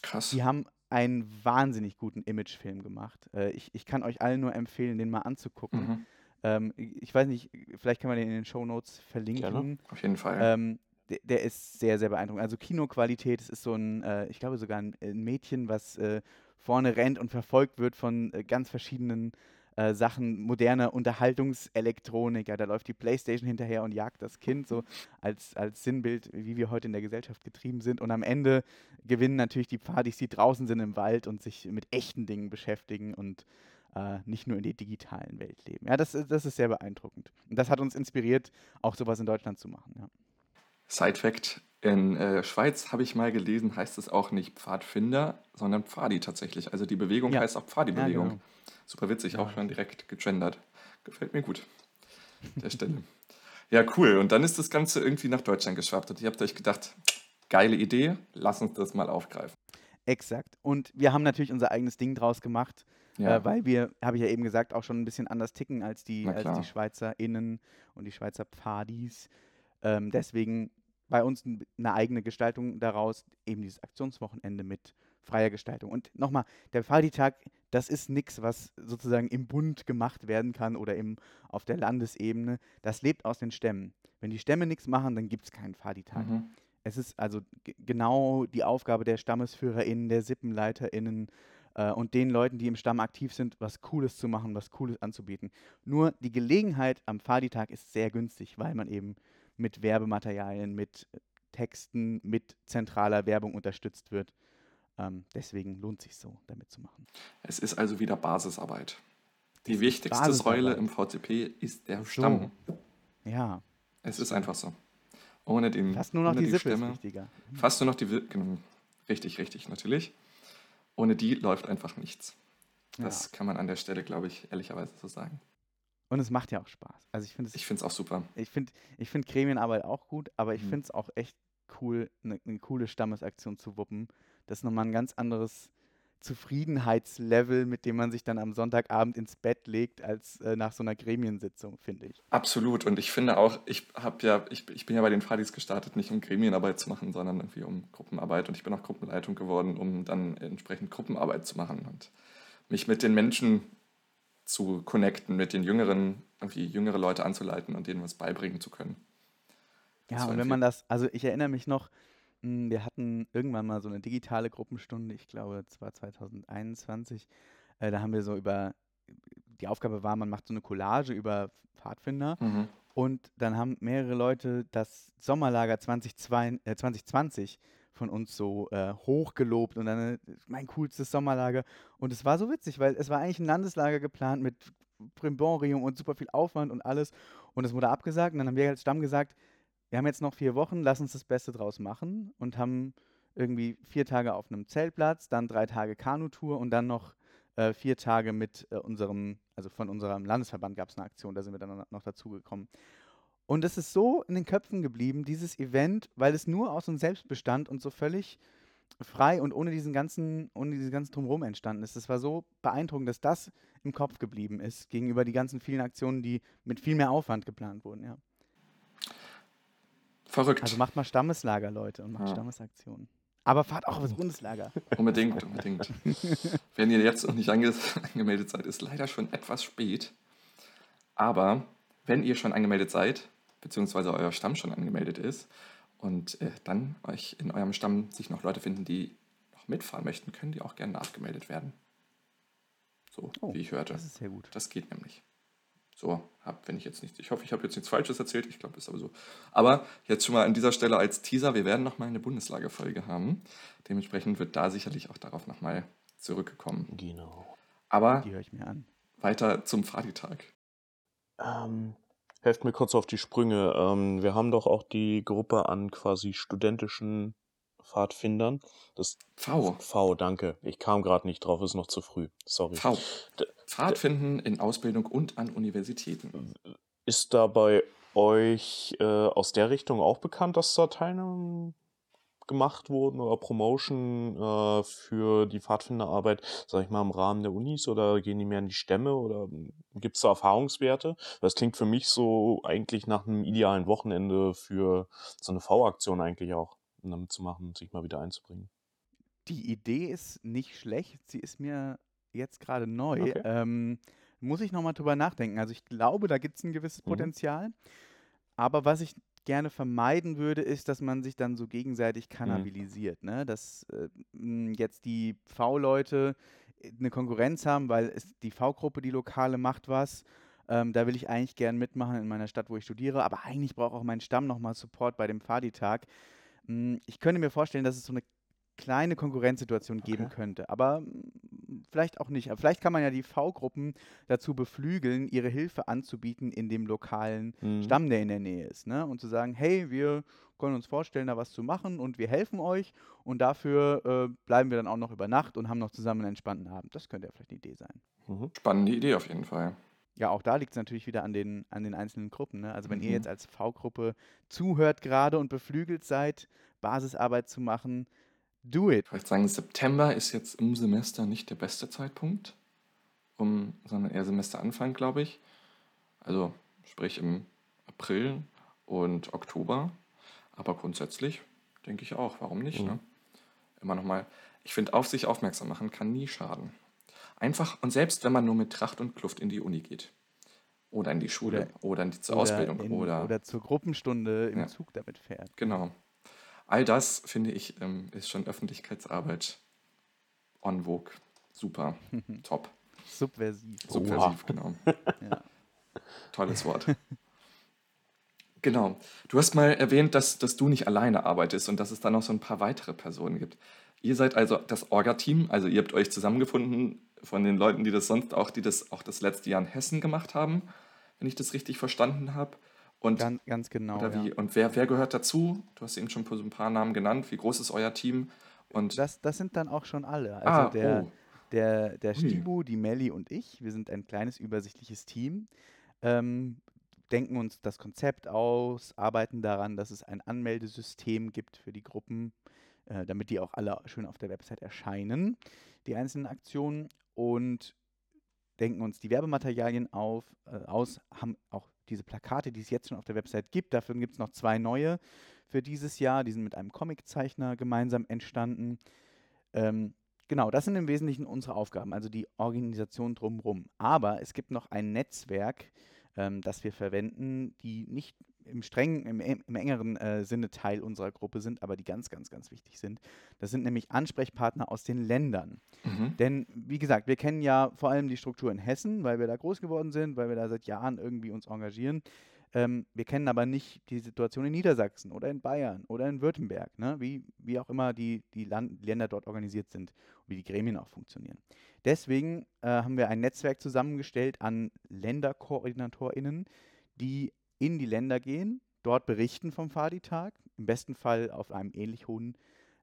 Krass. Die haben einen wahnsinnig guten Imagefilm gemacht. Äh, ich, ich kann euch allen nur empfehlen, den mal anzugucken. Mhm. Ähm, ich weiß nicht, vielleicht kann man den in den Shownotes verlinken. Auf jeden Fall. Ähm, der, der ist sehr, sehr beeindruckend. Also Kinoqualität, es ist so ein, äh, ich glaube sogar ein, ein Mädchen, was äh, vorne rennt und verfolgt wird von äh, ganz verschiedenen äh, Sachen, moderner Unterhaltungselektronik. Ja, da läuft die Playstation hinterher und jagt das Kind so als, als Sinnbild, wie wir heute in der Gesellschaft getrieben sind. Und am Ende gewinnen natürlich die Partys, die draußen sind im Wald und sich mit echten Dingen beschäftigen und äh, nicht nur in der digitalen Welt leben. Ja, das, ist- das ist sehr beeindruckend. Und das hat uns inspiriert, auch sowas in Deutschland zu machen. Ja. Side Fact: In äh, Schweiz habe ich mal gelesen, heißt es auch nicht Pfadfinder, sondern Pfadi tatsächlich. Also die Bewegung Ja. heißt auch Pfadi-Bewegung. Ja, genau. Super witzig, auch schon direkt gegendert. Gefällt mir gut. An der Stelle. Ja, cool. Und dann ist das Ganze irgendwie nach Deutschland geschwappt. Und ihr habt euch gedacht, geile Idee, lass uns das mal aufgreifen. Exakt. Und wir haben natürlich unser eigenes Ding draus gemacht, Ja, äh, weil wir, habe ich ja eben gesagt, auch schon ein bisschen anders ticken als die, als die SchweizerInnen und die Schweizer Pfadis. Ähm, deswegen bei uns eine eigene Gestaltung daraus, eben dieses Aktionswochenende mit freier Gestaltung. Und nochmal, der Fadi-Tag, das ist nichts, was sozusagen im Bund gemacht werden kann oder im, auf der Landesebene. Das lebt aus den Stämmen. Wenn die Stämme nichts machen, dann gibt es keinen Fadi-Tag. Mhm. Es ist also genau die Aufgabe der StammesführerInnen, der SippenleiterInnen äh, und den Leuten, die im Stamm aktiv sind, was Cooles zu machen, was Cooles anzubieten. Nur die Gelegenheit am Fadi-Tag ist sehr günstig, weil man eben mit Werbematerialien, mit Texten, mit zentraler Werbung unterstützt wird. Ähm, deswegen lohnt sich so, damit zu machen. Es ist also wieder Basisarbeit. Die ist wichtigste. Säule im VCP ist der So. Stamm. Ja, Es ist einfach so. Ohne den fast nur noch ohne die Sippe wichtiger. Fast nur noch die genau. Richtig, richtig, natürlich. Ohne die läuft einfach nichts. Das kann man an der Stelle, glaube ich, ehrlicherweise so sagen. Und es macht ja auch Spaß. Also ich finde es Ich finde es auch super. Ich finde ich find Gremienarbeit auch gut, aber ich Mhm. finde es auch echt cool, eine ne coole Stammesaktion zu wuppen. Das ist nochmal ein ganz anderes Zufriedenheitslevel, mit dem man sich dann am Sonntagabend ins Bett legt, als äh, nach so einer Gremiensitzung, finde ich. Absolut. Und ich finde auch, ich habe ja, ich, ich bin ja bei den Fadis gestartet, nicht um Gremienarbeit zu machen, sondern irgendwie um Gruppenarbeit. Und ich bin auch Gruppenleitung geworden, um dann entsprechend Gruppenarbeit zu machen und mich mit den Menschen zu connecten, mit den Jüngeren, irgendwie jüngere Leute anzuleiten und denen was beibringen zu können. Ja, und wenn man das, also ich erinnere mich noch, wir hatten irgendwann mal so eine digitale Gruppenstunde, ich glaube, es war 2021. Äh, da haben wir so über, die Aufgabe war, man macht so eine Collage über Pfadfinder. Mhm. Und dann haben mehrere Leute das Sommerlager 2002, äh, 2020 von uns so äh, hochgelobt und dann äh, mein coolstes Sommerlager. Und es war so witzig, weil es war eigentlich ein Landeslager geplant mit Brimborium und super viel Aufwand und alles. Und es wurde abgesagt. Und dann haben wir als Stamm gesagt, wir haben jetzt noch vier Wochen, lass uns das Beste draus machen. Und haben irgendwie vier Tage auf einem Zeltplatz, dann drei Tage Kanutour und dann noch äh, vier Tage mit äh, unserem, also von unserem Landesverband gab es eine Aktion, da sind wir dann noch dazugekommen. Und es ist so in den Köpfen geblieben, dieses Event, weil es nur aus uns selbst bestand und so völlig frei und ohne diesen ganzen, ohne diesen ganzen Drumherum entstanden ist. Es war so beeindruckend, dass das im Kopf geblieben ist, gegenüber die ganzen vielen Aktionen, die mit viel mehr Aufwand geplant wurden, ja. Verrückt. Also macht mal Stammeslager, Leute, und macht Ja. Stammesaktionen. Aber fahrt auch aufs Bundeslager. Unbedingt, unbedingt. Wenn ihr jetzt noch nicht ange angemeldet seid, ist leider schon etwas spät. Aber wenn ihr schon angemeldet seid, beziehungsweise euer Stamm schon angemeldet ist und äh, dann euch in eurem Stamm sich noch Leute finden, die noch mitfahren möchten, können die auch gerne nachgemeldet werden. So, Oh, wie ich hörte. Das ist sehr gut. Das geht nämlich. So, hab, wenn ich jetzt nicht, ich hoffe, ich habe jetzt nichts Falsches erzählt, ich glaube, ist aber so. Aber jetzt schon mal an dieser Stelle als Teaser, wir werden nochmal eine Bundeslagerfolge haben. Dementsprechend wird da sicherlich auch darauf nochmal zurückgekommen. Genau. Aber Die höre ich mir an. weiter zum Fadi-Tag. Ähm, helft mir kurz auf die Sprünge. Ähm, wir haben doch auch die Gruppe an quasi studentischen Pfadfindern. Das V. V, danke. Ich kam gerade nicht drauf, ist noch zu früh. Sorry. V. D- Pfadfinden in Ausbildung und an Universitäten. Ist da bei euch äh, aus der Richtung auch bekannt, dass da Teilnahmen gemacht wurden oder Promotion äh, für die Pfadfinderarbeit, sag ich mal, im Rahmen der Unis oder gehen die mehr in die Stämme oder gibt es da Erfahrungswerte? Das klingt für mich so eigentlich nach einem idealen Wochenende für so eine V-Aktion eigentlich auch, um damit zu machen, sich mal wieder einzubringen. Die Idee ist nicht schlecht. Sie ist mir jetzt gerade neu. Okay. Ähm, muss ich nochmal drüber nachdenken. Also ich glaube, da gibt es ein gewisses Mhm. Potenzial. Aber was ich gerne vermeiden würde, ist, dass man sich dann so gegenseitig kannabilisiert. Ne? Dass äh, jetzt die V-Leute äh, eine Konkurrenz haben, weil es die V-Gruppe, die lokale, macht was. Ähm, da will ich eigentlich gern mitmachen in meiner Stadt, wo ich studiere. Aber eigentlich braucht auch mein Stamm nochmal Support bei dem Fadi-Tag. Mm, Ich könnte mir vorstellen, dass es so eine kleine Konkurrenzsituation geben Okay. könnte. Aber mm, vielleicht auch nicht. Aber vielleicht kann man ja die V-Gruppen dazu beflügeln, ihre Hilfe anzubieten in dem lokalen Mhm. Stamm, der in der Nähe ist. Ne? Und zu sagen, hey, wir können uns vorstellen, da was zu machen und wir helfen euch und dafür äh, bleiben wir dann auch noch über Nacht und haben noch zusammen einen entspannten Abend. Das könnte ja vielleicht eine Idee sein. Mhm. Spannende Idee auf jeden Fall. Ja, auch da liegt es natürlich wieder an den, an den einzelnen Gruppen. Ne? Also wenn ihr Mhm. jetzt als V-Gruppe zuhört gerade und beflügelt seid, Basisarbeit zu machen, do it. Ich würde sagen, September ist jetzt im Semester nicht der beste Zeitpunkt, um, sondern eher Semesteranfang, glaube ich. Also sprich im April und Oktober. Aber grundsätzlich denke ich auch, warum nicht? Mhm. Ne? Immer nochmal, ich finde, auf sich aufmerksam machen kann nie schaden. Einfach, und selbst wenn man nur mit Tracht und Kluft in die Uni geht. Oder in die Schule. Oder, in die, zur Ausbildung. in, oder, oder zur Gruppenstunde im Ja. Zug damit fährt. Genau. All das, finde ich, ähm, ist schon Öffentlichkeitsarbeit on vogue. Super. Top. Subversiv. Subversiv, genau. Ja. Tolles Wort. Genau. Du hast mal erwähnt, dass, dass du nicht alleine arbeitest und dass es da noch so ein paar weitere Personen gibt. Ihr seid also das Orga-Team, also ihr habt euch zusammengefunden von den Leuten, die das sonst auch, die das auch das letzte Jahr in Hessen gemacht haben, wenn ich das richtig verstanden habe. Und, Ganz, ganz genau. oder wie, ja. und wer, wer gehört dazu? Du hast eben schon so ein paar Namen genannt. Wie groß ist euer Team? Und Das, das sind dann auch schon alle. Also ah, der, oh, der, der. Stibu, die Melli und ich, wir sind ein kleines übersichtliches Team, ähm, denken uns das Konzept aus, arbeiten daran, dass es ein Anmeldesystem gibt für die Gruppen, äh, damit die auch alle schön auf der Website erscheinen, die einzelnen Aktionen und denken uns die Werbematerialien auf, äh, aus, haben auch diese Plakate, die es jetzt schon auf der Website gibt. Dafür gibt es noch zwei neue für dieses Jahr. Die sind mit einem Comiczeichner gemeinsam entstanden. Ähm, genau, das sind im Wesentlichen unsere Aufgaben, also die Organisation drumherum. Aber es gibt noch ein Netzwerk, ähm, das wir verwenden, die nicht im strengen, im, im engeren äh, Sinne Teil unserer Gruppe sind, aber die ganz, ganz, ganz wichtig sind. Das sind nämlich Ansprechpartner aus den Ländern. mhm. Denn, wie gesagt, wir kennen ja vor allem die Struktur in Hessen, weil wir da groß geworden sind, weil wir da seit Jahren irgendwie uns engagieren. Ähm, wir kennen aber nicht die Situation in Niedersachsen oder in Bayern oder in Württemberg, ne? wie, wie auch immer die, die Land Länder dort organisiert sind und wie die Gremien auch funktionieren. Deswegen äh, haben wir ein Netzwerk zusammengestellt an LänderkoordinatorInnen, die in die Länder gehen, dort berichten vom Fadi-Tag, im besten Fall auf einem ähnlich hohen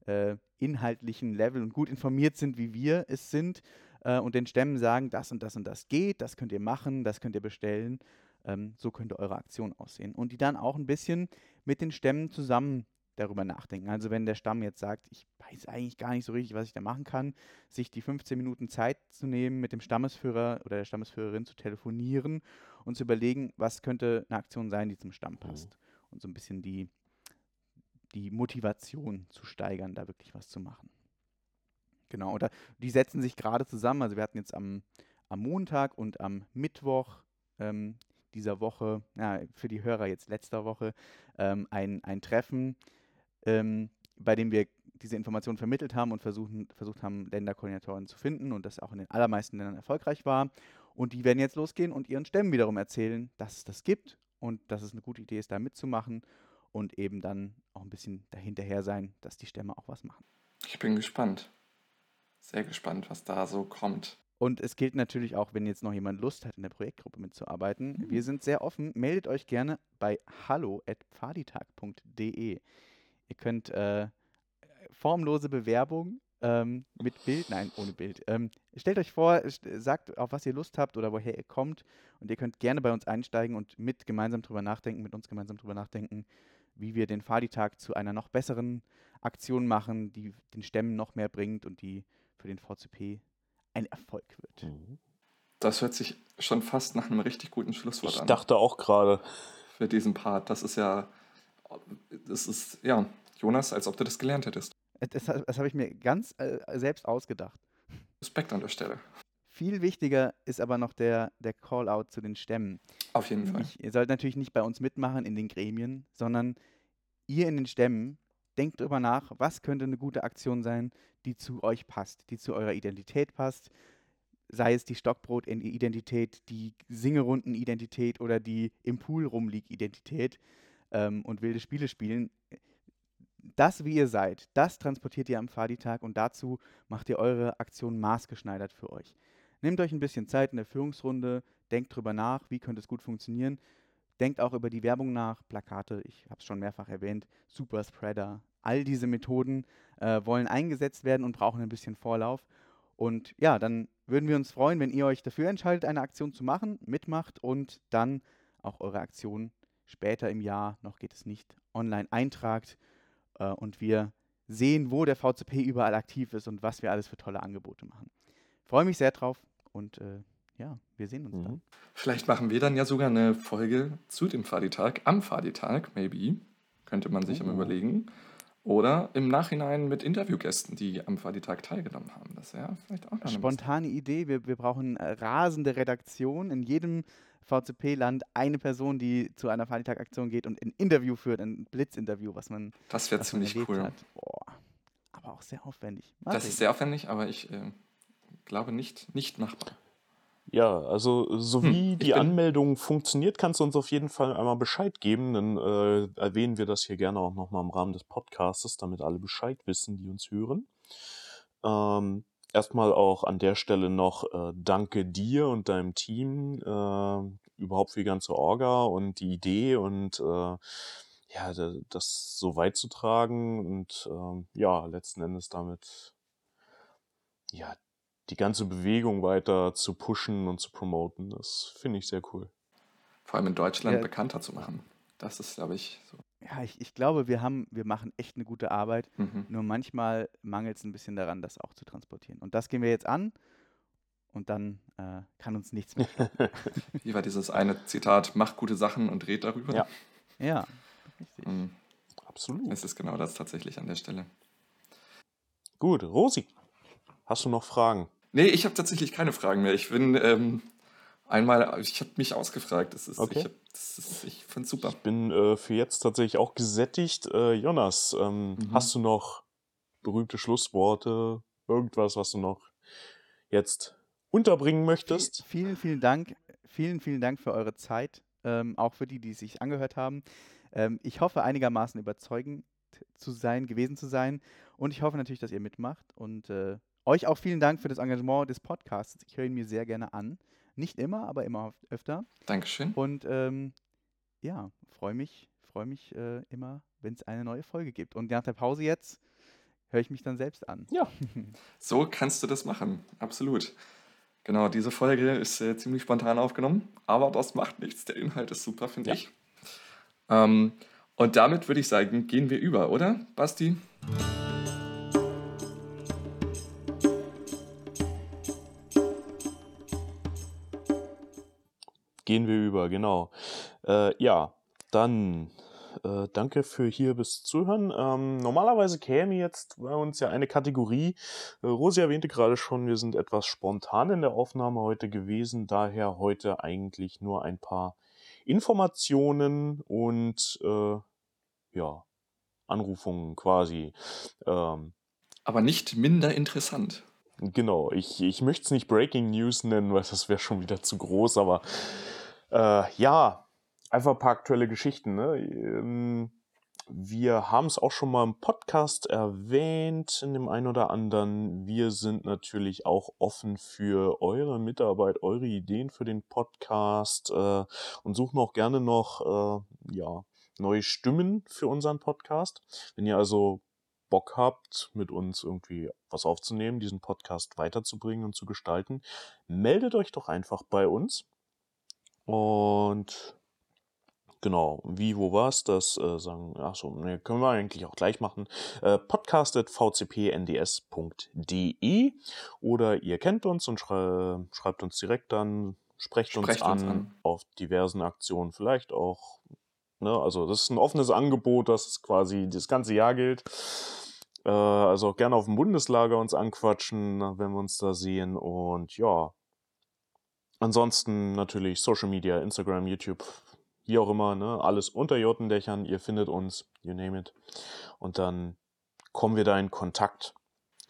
äh, inhaltlichen Level und gut informiert sind, wie wir es sind äh, und den Stämmen sagen, das und das und das geht, das könnt ihr machen, das könnt ihr bestellen, ähm, so könnte eure Aktion aussehen. Und die dann auch ein bisschen mit den Stämmen zusammen darüber nachdenken. Also wenn der Stamm jetzt sagt, ich weiß eigentlich gar nicht so richtig, was ich da machen kann, sich die 15 Minuten Zeit zu nehmen, mit dem Stammesführer oder der Stammesführerin zu telefonieren und zu überlegen, was könnte eine Aktion sein, die zum Stamm passt. Und so ein bisschen die, die Motivation zu steigern, da wirklich was zu machen. Genau, oder die setzen sich gerade zusammen. Also wir hatten jetzt am, am Montag und am Mittwoch ähm, dieser Woche, ja, für die Hörer jetzt letzter Woche, ähm, ein, ein Treffen, ähm, bei dem wir diese Informationen vermittelt haben und versuchen, versucht haben, Länderkoordinatoren zu finden und das auch in den allermeisten Ländern erfolgreich war. Und die werden jetzt losgehen und ihren Stämmen wiederum erzählen, dass es das gibt und dass es eine gute Idee ist, da mitzumachen und eben dann auch ein bisschen dahinterher sein, dass die Stämme auch was machen. Ich bin gespannt. Sehr gespannt, was da so kommt. Und es gilt natürlich auch, wenn jetzt noch jemand Lust hat, in der Projektgruppe mitzuarbeiten. Wir sind sehr offen. Meldet euch gerne bei hallo.pfaditag.de. Ihr könnt äh, formlose Bewerbung ähm, mit Bild, nein, ohne Bild. Ähm, stellt euch vor, st- sagt, auf was ihr Lust habt oder woher ihr kommt. Und ihr könnt gerne bei uns einsteigen und mit gemeinsam drüber nachdenken, mit uns gemeinsam drüber nachdenken, wie wir den Fadi-Tag zu einer noch besseren Aktion machen, die den Stämmen noch mehr bringt und die für den VCP ein Erfolg wird. Mhm. Das hört sich schon fast nach einem richtig guten Schlusswort Ich an. dachte auch gerade, Für diesen Part. Das ist ja. Das ist, ja, Jonas, als ob du das gelernt hättest. Äh, Das, das habe ich mir ganz äh, selbst ausgedacht. Respekt an der Stelle. Viel wichtiger ist aber noch der, der Call-out zu den Stämmen. Auf jeden Fall. Ich, ihr sollt natürlich nicht bei uns mitmachen in den Gremien, sondern ihr in den Stämmen denkt drüber nach, was könnte eine gute Aktion sein, die zu euch passt, die zu eurer Identität passt. Sei es die Stockbrot-Identität, die Singerunden-Identität oder die im Pool rumlieg-Identität ähm, und wilde Spiele spielen. Das, wie ihr seid, das transportiert ihr am Fadi-Tag und dazu macht ihr eure Aktion maßgeschneidert für euch. Nehmt euch ein bisschen Zeit in der Führungsrunde, denkt drüber nach, wie könnte es gut funktionieren. Denkt auch über die Werbung nach, Plakate, ich habe es schon mehrfach erwähnt, Super Spreader. All diese Methoden äh, wollen eingesetzt werden und brauchen ein bisschen Vorlauf. Und ja, dann würden wir uns freuen, wenn ihr euch dafür entscheidet, eine Aktion zu machen, mitmacht und dann auch eure Aktion später im Jahr, noch geht es nicht, online eintragt äh, und wir sehen, wo der VCP überall aktiv ist und was wir alles für tolle Angebote machen. Freue mich sehr drauf und äh, ja, wir sehen uns dann. Mhm. Vielleicht machen wir dann ja sogar eine Folge zu dem Fadi-Tag, am Fadi-Tag, maybe. könnte man sich am Uh. überlegen. Oder im Nachhinein mit Interviewgästen, die am Fadi-Tag teilgenommen haben. Das wäre vielleicht auch eine Spontane Idee, wir, wir brauchen äh, rasende Redaktion. In jedem VCP-Land eine Person, die zu einer Faditag-Aktion geht und ein Interview führt, ein Blitzinterview, was man, Das wäre was man ziemlich cool. hat. Boah. Aber auch sehr aufwendig. Mal Das ist sehr aufwendig, aber ich äh, glaube nicht, nicht machbar. Ja, also so Hm, wie ich die Anmeldung funktioniert, kannst du uns auf jeden Fall einmal Bescheid geben. Dann äh, erwähnen wir das hier gerne auch nochmal im Rahmen des Podcastes, damit alle Bescheid wissen, die uns hören. Ähm, erstmal auch an der Stelle noch äh, danke dir und deinem Team äh, überhaupt für die ganze Orga und die Idee und äh, ja, da- das so weit zu tragen und ähm, ja, letzten Endes damit ja, die ganze Bewegung weiter zu pushen und zu promoten. Das finde ich sehr cool. Vor allem in Deutschland Ja. bekannter zu machen. Das ist, glaube ich, so. Ja, ich, ich glaube, wir haben, wir machen echt eine gute Arbeit. Mhm. Nur manchmal mangelt es ein bisschen daran, das auch zu transportieren. Und das gehen wir jetzt an und dann äh, kann uns nichts mehr. Wie war dieses eine Zitat, mach gute Sachen und red darüber? Ja. ja, richtig. Mhm. Absolut. Es ist genau das tatsächlich an der Stelle. Gut, Rosi, hast du noch Fragen? Nee, ich habe tatsächlich keine Fragen mehr. Ich bin ähm, einmal, ich habe mich ausgefragt. Das ist, Okay. ich, hab- das ist, ich finde es super. Ich bin äh, für jetzt tatsächlich auch gesättigt. Äh, Jonas, ähm, Mhm. hast du noch berühmte Schlussworte? Irgendwas, was du noch jetzt unterbringen möchtest? Vielen, vielen Dank. Vielen, vielen Dank für eure Zeit. Ähm, auch für die, die sich angehört haben. Ähm, ich hoffe, einigermaßen überzeugend zu sein, gewesen zu sein. Und ich hoffe natürlich, dass ihr mitmacht. Und äh, euch auch vielen Dank für das Engagement des Podcasts. Ich höre ihn mir sehr gerne an. Nicht immer, aber immer öf- öfter. Dankeschön. Und ähm, ja, freue mich, freue mich äh, immer, wenn es eine neue Folge gibt. Und nach der Pause jetzt höre ich mich dann selbst an. Ja. So kannst du das machen. Absolut. Genau, diese Folge ist äh, ziemlich spontan aufgenommen, aber das macht nichts. Der Inhalt ist super, finde Ja. ich. Ähm, und damit würde ich sagen, gehen wir über, oder, Basti? Gehen wir über, genau. Äh, ja, dann äh, danke für hier bis Zuhören. Ähm, normalerweise käme jetzt bei uns ja eine Kategorie. Äh, Rosi erwähnte gerade schon, wir sind etwas spontan in der Aufnahme heute gewesen, daher heute eigentlich nur ein paar Informationen und äh, ja, Anrufungen quasi. Ähm, Aber nicht minder interessant. Genau, ich, ich möchte es nicht Breaking News nennen, weil das wäre schon wieder zu groß, aber äh, ja, einfach ein paar aktuelle Geschichten. Ne? Ähm, Wir haben es auch schon mal im Podcast erwähnt, in dem einen oder anderen. Wir sind natürlich auch offen für eure Mitarbeit, eure Ideen für den Podcast äh, und suchen auch gerne noch äh, ja, neue Stimmen für unseren Podcast. Wenn ihr also Bock habt, mit uns irgendwie was aufzunehmen, diesen Podcast weiterzubringen und zu gestalten, meldet euch doch einfach bei uns. Und genau, wie, wo war's das? Äh, sagen, ach so, ne, können wir eigentlich auch gleich machen. Äh, podcast.vcpnds.de oder ihr kennt uns und schrei schreibt uns direkt dann, sprecht, uns, Sprecht an, uns an. auf diversen Aktionen, vielleicht auch. Ne, also das ist ein offenes Angebot, das quasi das ganze Jahr gilt. Äh, also auch gerne auf dem Bundeslager uns anquatschen, wenn wir uns da sehen. Und ja, ansonsten natürlich Social Media, Instagram, YouTube, wie auch immer, ne? alles unter Jotendächern. Ihr findet uns, you name it. Und dann kommen wir da in Kontakt.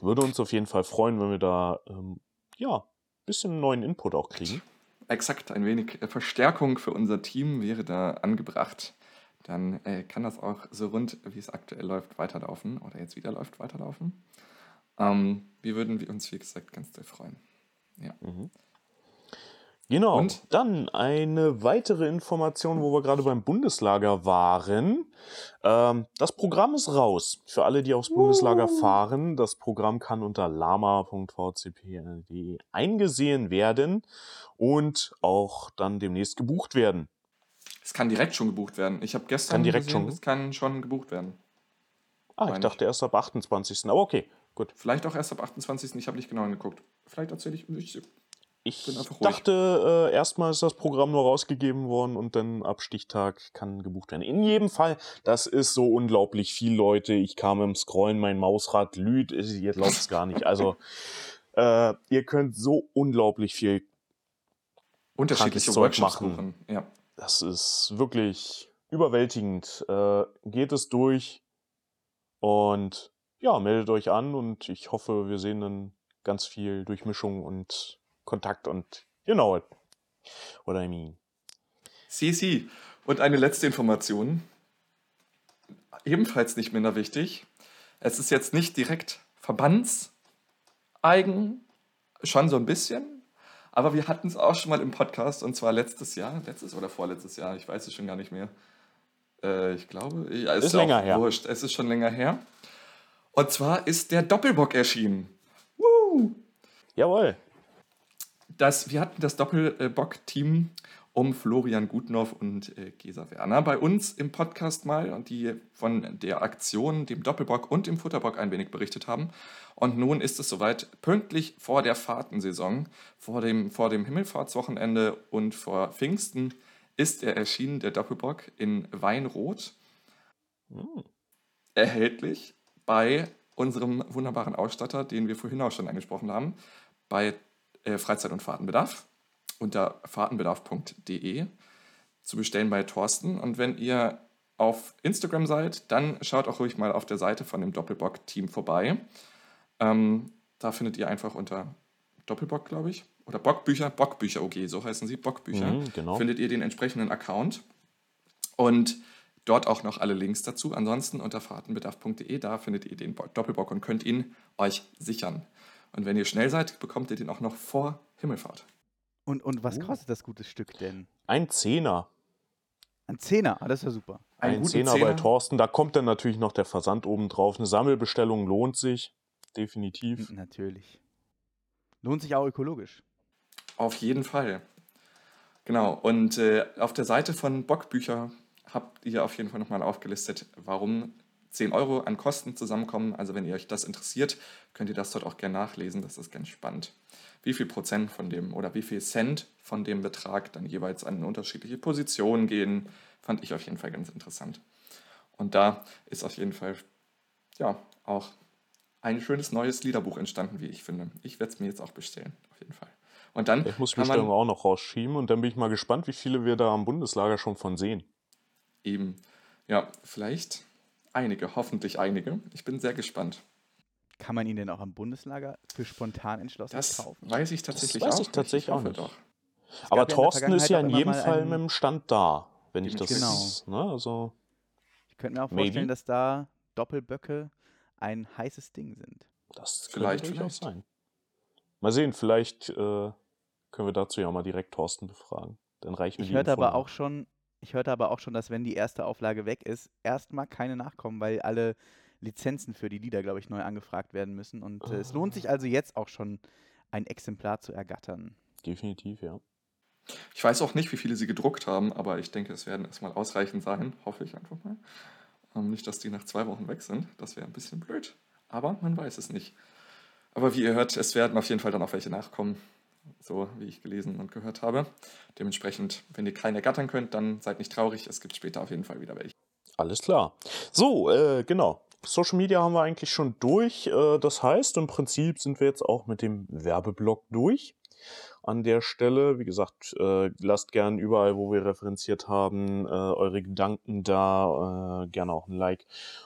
Würde uns auf jeden Fall freuen, wenn wir da ähm, ja ein bisschen neuen Input auch kriegen. Exakt, ein wenig Verstärkung für unser Team wäre da angebracht. Dann äh, kann das auch so rund, wie es aktuell läuft, weiterlaufen oder jetzt wieder läuft, weiterlaufen. Ähm, wir würden uns, wie gesagt, ganz sehr freuen. Ja. Mhm. Genau. Und? Dann eine weitere Information, wo wir gerade beim Bundeslager waren. Ähm, das Programm ist raus. Für alle, die aufs Bundeslager fahren, das Programm kann unter lama.vcp.de eingesehen werden und auch dann demnächst gebucht werden. Es kann direkt schon gebucht werden. Ich habe gestern Kann direkt gesehen, schon? es kann schon gebucht werden. Ah, ich dachte erst ab 28. Aber okay, gut. Vielleicht auch erst ab 28. Ich habe nicht genau hingeguckt. Vielleicht erzähle ich. ich Ich bin einfach ruhig. dachte, äh, erstmal ist das Programm nur rausgegeben worden und dann ab Stichtag kann gebucht werden. In jedem Fall, das ist so unglaublich viel, Leute. Ich kam im Scrollen, mein Mausrad glüht, ihr glaubt es gar nicht. Also, äh, ihr könnt so unglaublich viel. Unterschiedliche Workshops machen. buchen. Ja. Das ist wirklich überwältigend. Äh, geht es durch und ja, meldet euch an und ich hoffe, wir sehen dann ganz viel Durchmischung und Kontakt und you know. What I mean. Sie, sie. Und eine letzte Information, ebenfalls nicht minder wichtig. Es ist jetzt nicht direkt verbandseigen, schon so ein bisschen, aber wir hatten es auch schon mal im Podcast und zwar letztes Jahr, letztes oder vorletztes Jahr, ich weiß es schon gar nicht mehr. Äh, ich glaube, ja, Ist auch länger her. Wurscht. Es ist schon länger her. Und zwar ist der Doppelbock erschienen. Woo! Jawohl. das, wir hatten das Doppelbock-Team um Florian Gutnow und äh, Gesa Werner bei uns im Podcast mal und die von der Aktion, dem Doppelbock und dem Futterbock ein wenig berichtet haben. Und nun ist es soweit, pünktlich vor der Fahrtensaison, vor dem, vor dem Himmelfahrtswochenende und vor Pfingsten ist er erschienen, der Doppelbock in Weinrot Hm. erhältlich bei unserem wunderbaren Ausstatter, den wir vorhin auch schon angesprochen haben, bei äh, Freizeit- und Fahrtenbedarf unter fahrtenbedarf.de zu bestellen bei Thorsten. Und wenn ihr auf Instagram seid, dann schaut auch ruhig mal auf der Seite von dem Doppelbock-Team vorbei. Ähm, da findet ihr einfach unter Doppelbock, glaube ich, oder Bockbücher, Bockbücher OG, so heißen sie, Bockbücher, Mhm, genau. findet ihr den entsprechenden Account. Und dort auch noch alle Links dazu. Ansonsten unter fahrtenbedarf.de, da findet ihr den Bo- Doppelbock und könnt ihn euch sichern. Und wenn ihr schnell seid, bekommt ihr den auch noch vor Himmelfahrt. Und, und was Uh. kostet das gute Stück denn? Ein Zehner. Ein Zehner, ah, das ist ja super. Einen Ein guten Zehner bei Zehner. Thorsten. Da kommt dann natürlich noch der Versand oben drauf. Eine Sammelbestellung lohnt sich. Definitiv. Natürlich. Lohnt sich auch ökologisch. Auf jeden Fall. Genau. Und äh, auf der Seite von Bockbücher habt ihr auf jeden Fall nochmal aufgelistet, warum 10 Euro an Kosten zusammenkommen. Also wenn ihr euch das interessiert, könnt ihr das dort auch gerne nachlesen. Das ist ganz spannend. Wie viel Prozent von dem oder wie viel Cent von dem Betrag dann jeweils an unterschiedliche Positionen gehen, fand ich auf jeden Fall ganz interessant. Und da ist auf jeden Fall ja auch ein schönes neues Liederbuch entstanden, wie ich finde. Ich werde es mir jetzt auch bestellen, auf jeden Fall. Und dann Ich muss die Bestellung auch noch rausschieben und dann bin ich mal gespannt, wie viele wir da am Bundeslager schon von sehen. Eben. Ja, vielleicht einige, hoffentlich einige. Ich bin sehr gespannt. Kann man ihn denn auch am Bundeslager für spontan entschlossen Das kaufen? weiß ich tatsächlich weiß auch ich tatsächlich auch nicht. Doch. Aber gab ja Thorsten ist ja in auch jedem Fall mit dem Stand da, wenn ich das. Genau. Ne, also, Ich könnte mir auch Maybe. vorstellen, dass da Doppelböcke ein heißes Ding sind. das Vielleicht, könnte durchaus vielleicht. sein. Mal sehen, vielleicht äh, können wir dazu ja mal direkt Thorsten befragen. Dann reichen wir Ich die hörte aber auch schon, ich hörte aber auch schon, dass wenn die erste Auflage weg ist, erstmal keine nachkommen, weil alle Lizenzen für die Lieder, glaube ich, neu angefragt werden müssen. Und äh, es lohnt Ah. sich also jetzt auch schon, ein Exemplar zu ergattern. Definitiv, ja. Ich weiß auch nicht, wie viele sie gedruckt haben, aber ich denke, es werden erstmal ausreichend sein. Hoffe ich einfach mal. Ähm, nicht, dass die nach zwei Wochen weg sind. Das wäre ein bisschen blöd. Aber man weiß es nicht. Aber wie ihr hört, es werden auf jeden Fall dann auch welche nachkommen. So wie ich gelesen und gehört habe. Dementsprechend, wenn ihr keinen ergattern könnt, dann seid nicht traurig. Es gibt später auf jeden Fall wieder welche. Alles klar. So, äh, genau. Social Media haben wir eigentlich schon durch. Äh, das heißt, im Prinzip sind wir jetzt auch mit dem Werbeblock durch. An der Stelle, wie gesagt, äh, lasst gern überall, wo wir referenziert haben, äh, eure Gedanken da. Gerne auch ein Like.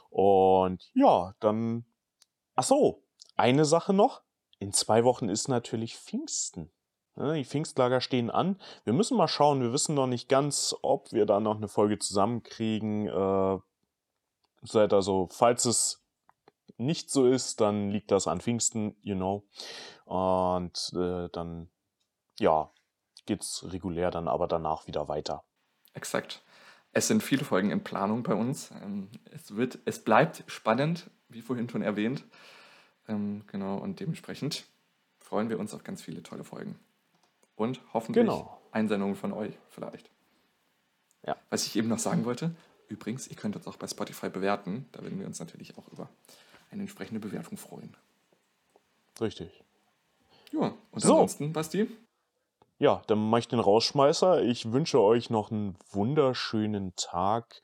Und ja, dann. Ach so, eine Sache noch. In zwei Wochen ist natürlich Pfingsten. Ne, Die Pfingstlager stehen an. Wir müssen mal schauen. Wir wissen noch nicht ganz, ob wir da noch eine Folge zusammenkriegen. Seid also, falls es nicht so ist, dann liegt das an Pfingsten, you know. Und äh, dann, ja, geht's regulär dann aber danach wieder weiter. Exakt. Es sind viele Folgen in Planung bei uns. Ähm, Es, wird, es bleibt spannend, wie vorhin schon erwähnt. Ähm, Genau, und dementsprechend freuen wir uns auf ganz viele tolle Folgen. Und hoffentlich Genau. Einsendungen von euch vielleicht. Ja. Was ich eben noch sagen wollte, übrigens, ihr könnt uns auch bei Spotify bewerten. Da würden wir uns natürlich auch über eine entsprechende Bewertung freuen. Richtig. Ja, und So. ansonsten, Basti, ja, dann mache ich den Rausschmeißer. Ich wünsche euch noch einen wunderschönen Tag,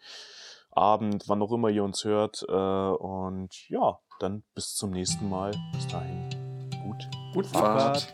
Abend, wann auch immer ihr uns hört. Äh, und ja, dann bis zum nächsten Mal. Bis dahin. Gut. Gut Fahrt.